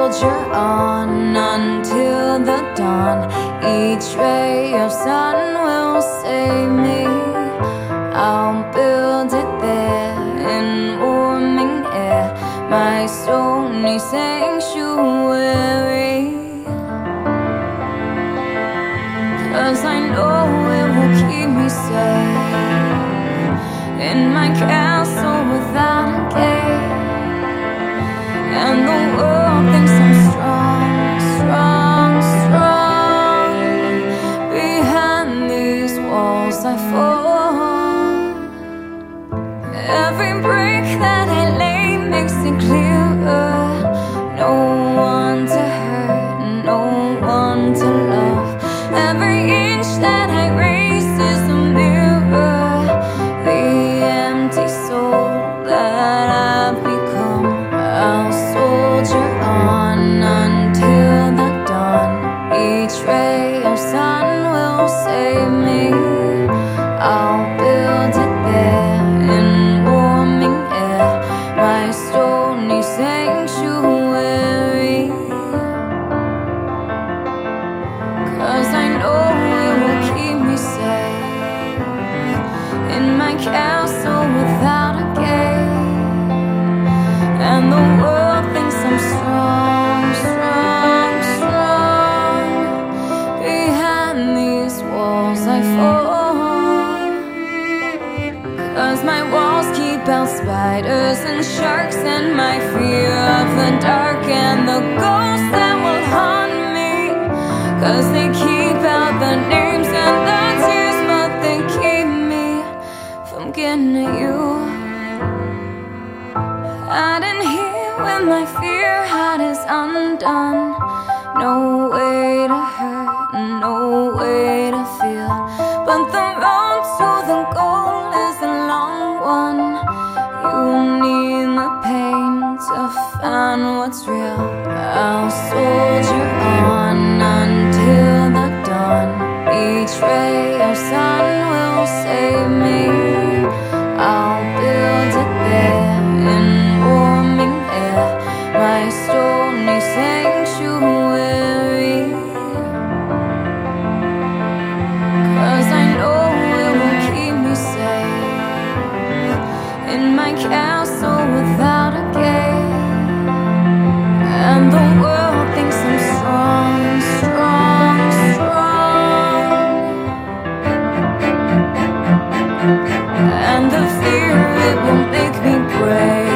soldier on until the dawn. Each ray of sun will save me. I'll build it there in warming air, my stony sanctuary. Cause I know it will keep me safe. Every break that I lay makes it clearer. No one my castle without a gate. And the world thinks I'm strong, strong, strong. Behind these walls, I fall. Cause my walls keep out spiders and sharks, and my fear of the dark and the ghosts getting at you. Hiding here when my fear heart is undone. No way to hurt, no way to feel. But the road to the goal is a long one. You need the pain to find what's real. I'll soldier on until the dawn. Each ray of sun will save me. In my castle without a gate. And the world thinks I'm strong, strong, strong. And the fear it will make me brave.